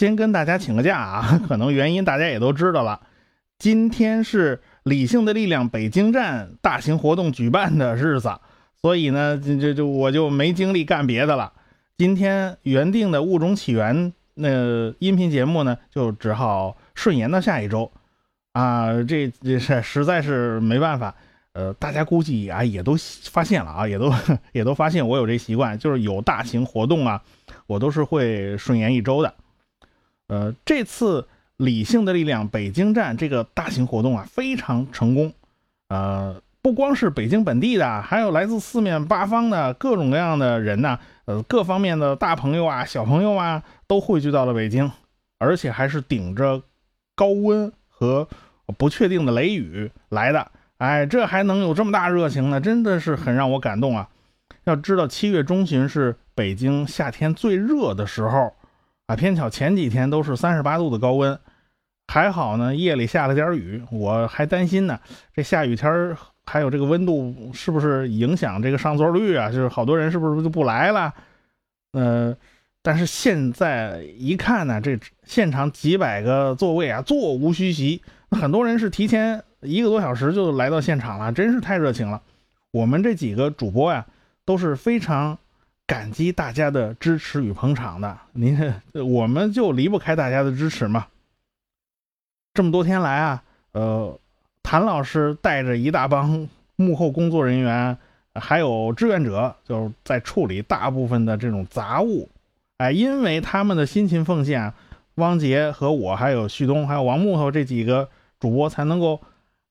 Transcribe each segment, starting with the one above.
先跟大家请个假啊，可能原因大家也都知道了。今天是理性的力量北京站大型活动举办的日子，所以呢，这这就我就没精力干别的了。今天原定的物种起源那音频节目呢，就只好顺延到下一周。啊，这这是实在是没办法。呃，大家估计啊也都发现了啊，也都 也都发现我有这习惯，就是有大型活动啊，我都是会顺延一周的。呃，这次。理性的力量北京站这个大型活动啊，非常成功。呃，不光是北京本地的，还有来自四面八方的各种各样的人呢。呃，各方面的大朋友啊、小朋友啊，都汇聚到了北京，而且还是顶着高温和不确定的雷雨来的。哎，这还能有这么大热情呢？真的是很让我感动啊！要知道，七月中旬是北京夏天最热的时候啊，偏巧前几天都是三十八度的高温。还好呢，夜里下了点雨，我还担心呢。这下雨天还有这个温度，是不是影响这个上座率啊？就是好多人是不是就不来了？呃，但是现在一看呢，这现场几百个座位啊，座无虚席，很多人是提前一个多小时就来到现场了，真是太热情了。我们这几个主播呀，都是非常感激大家的支持与捧场的。您，我们就离不开大家的支持嘛。这么多天来啊，呃，谭老师带着一大帮幕后工作人员，还有志愿者，就是在处理大部分的这种杂物。哎，因为他们的辛勤奉献，汪杰和我，还有旭东，还有王木头这几个主播才能够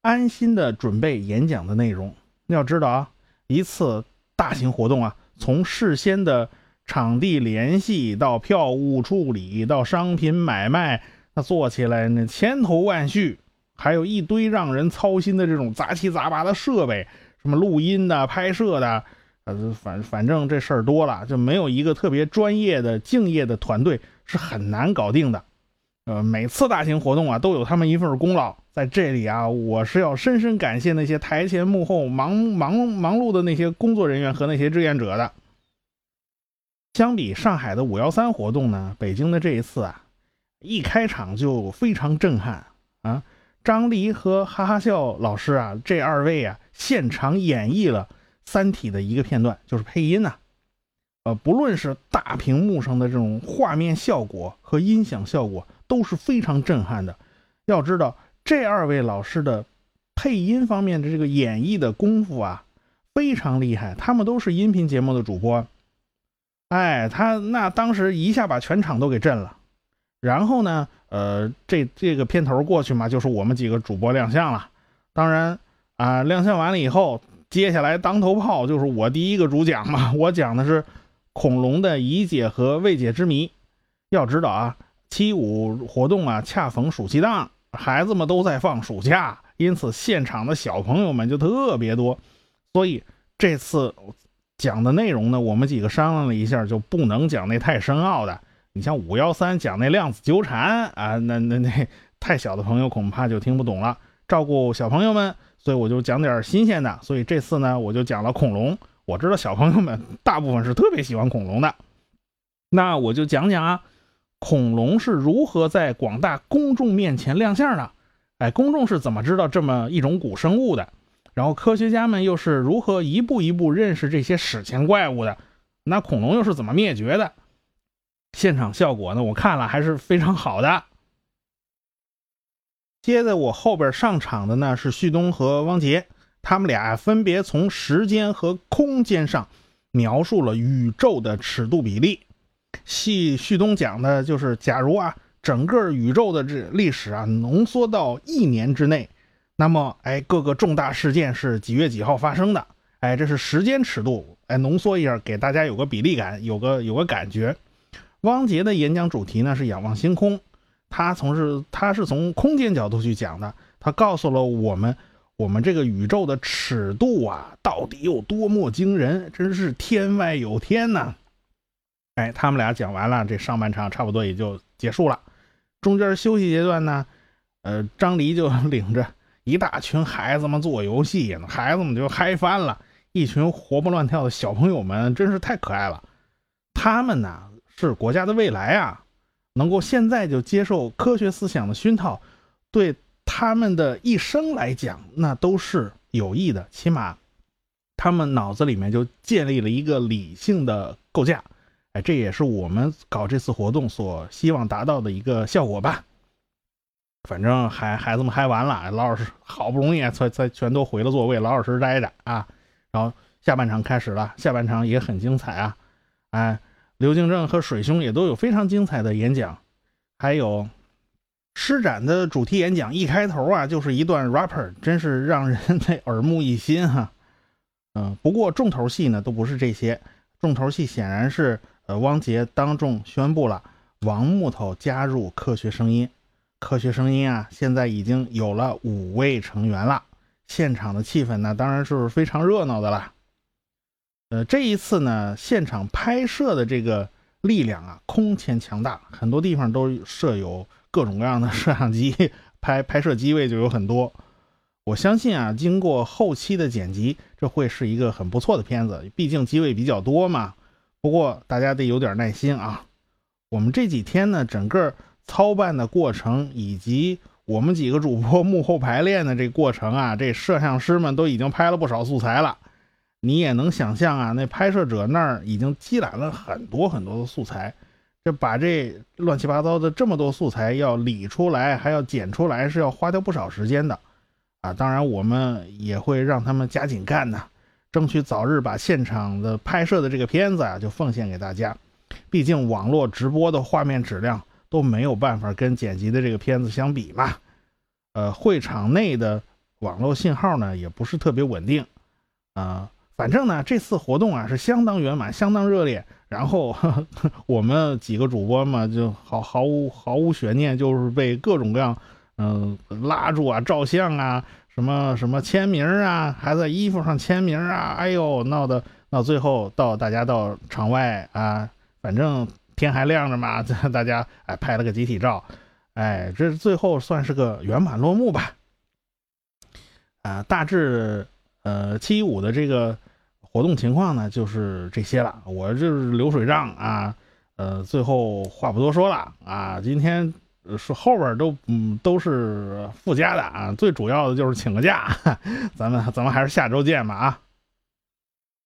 安心的准备演讲的内容。要知道啊，一次大型活动啊，从事先的场地联系到票务处理到商品买卖。那做起来那千头万绪，还有一堆让人操心的这种杂七杂八的设备，什么录音的、拍摄的，呃，反反正这事儿多了，就没有一个特别专业的、敬业的团队是很难搞定的。呃，每次大型活动啊，都有他们一份功劳。在这里啊，我是要深深感谢那些台前幕后忙忙忙碌的那些工作人员和那些志愿者的。相比上海的五幺三活动呢，北京的这一次啊。一开场就非常震撼啊！张黎和哈哈笑老师啊，这二位啊，现场演绎了《三体》的一个片段，就是配音呐。呃，不论是大屏幕上的这种画面效果和音响效果，都是非常震撼的。要知道，这二位老师的配音方面的这个演绎的功夫啊，非常厉害。他们都是音频节目的主播，哎，他那当时一下把全场都给震了。然后呢，呃，这这个片头过去嘛，就是我们几个主播亮相了。当然啊，亮相完了以后，接下来当头炮就是我第一个主讲嘛。我讲的是恐龙的已解和未解之谜。要知道啊，七五活动啊，恰逢暑期档，孩子们都在放暑假，因此现场的小朋友们就特别多。所以这次讲的内容呢，我们几个商量了一下，就不能讲那太深奥的。你像五幺三讲那量子纠缠啊，那那那太小的朋友恐怕就听不懂了。照顾小朋友们，所以我就讲点新鲜的。所以这次呢，我就讲了恐龙。我知道小朋友们大部分是特别喜欢恐龙的，那我就讲讲啊，恐龙是如何在广大公众面前亮相的。哎，公众是怎么知道这么一种古生物的？然后科学家们又是如何一步一步认识这些史前怪物的？那恐龙又是怎么灭绝的？现场效果呢，我看了还是非常好的。接在我后边上场的呢是旭东和汪杰，他们俩分别从时间和空间上描述了宇宙的尺度比例。系旭东讲的就是，假如啊整个宇宙的这历史啊浓缩到一年之内，那么哎各个重大事件是几月几号发生的？哎，这是时间尺度，哎浓缩一下给大家有个比例感，有个有个感觉。汪杰的演讲主题呢是仰望星空，他从是他是从空间角度去讲的，他告诉了我们我们这个宇宙的尺度啊到底有多么惊人，真是天外有天呐！哎，他们俩讲完了，这上半场差不多也就结束了。中间休息阶段呢，呃，张黎就 领着一大群孩子们做游戏，孩子们就嗨翻了，一群活蹦乱跳的小朋友们真是太可爱了，他们呢。是国家的未来啊！能够现在就接受科学思想的熏陶，对他们的一生来讲，那都是有益的。起码，他们脑子里面就建立了一个理性的构架。哎，这也是我们搞这次活动所希望达到的一个效果吧。反正孩孩子们嗨完了，老老实好不容易才才全都回了座位，老老实实待着啊。然后下半场开始了，下半场也很精彩啊。哎，刘敬正和水兄也都有非常精彩的演讲，还有施展的主题演讲，一开头啊就是一段 rapper，真是让人 那耳目一新哈。嗯，不过重头戏呢都不是这些，重头戏显然是。呃，汪杰当众宣布了王木头加入科学声音。科学声音啊，现在已经有了五位成员了。现场的气氛呢，当然是非常热闹的啦。呃，这一次呢，现场拍摄的这个力量啊，空前强大，很多地方都设有各种各样的摄像机，拍拍摄机位就有很多。我相信啊，经过后期的剪辑，这会是一个很不错的片子。毕竟机位比较多嘛。不过大家得有点耐心啊！我们这几天呢，整个操办的过程以及我们几个主播幕后排练的这过程啊，这摄像师们都已经拍了不少素材了。你也能想象啊，那拍摄者那儿已经积攒了很多很多的素材。这把这乱七八糟的这么多素材要理出来，还要剪出来，是要花掉不少时间的啊！当然，我们也会让他们加紧干呢。争取早日把现场的拍摄的这个片子啊，就奉献给大家。毕竟网络直播的画面质量都没有办法跟剪辑的这个片子相比嘛。呃，会场内的网络信号呢，也不是特别稳定。啊，反正呢，这次活动啊是相当圆满，相当热烈。然后 我们几个主播嘛，就毫毫无毫无悬念，就是被各种各样嗯拉住啊、照相啊。什么什么签名啊，还在衣服上签名啊，哎呦，闹得闹最后到大家到场外啊，反正天还亮着嘛，大家哎拍了个集体照，哎，这最后算是个圆满落幕吧。啊，大致呃七一五的这个活动情况呢，就是这些了。我就是流水账啊，呃，最后话不多说了啊，今天。是后边都嗯都是附加的啊，最主要的就是请个假，咱们咱们还是下周见吧啊。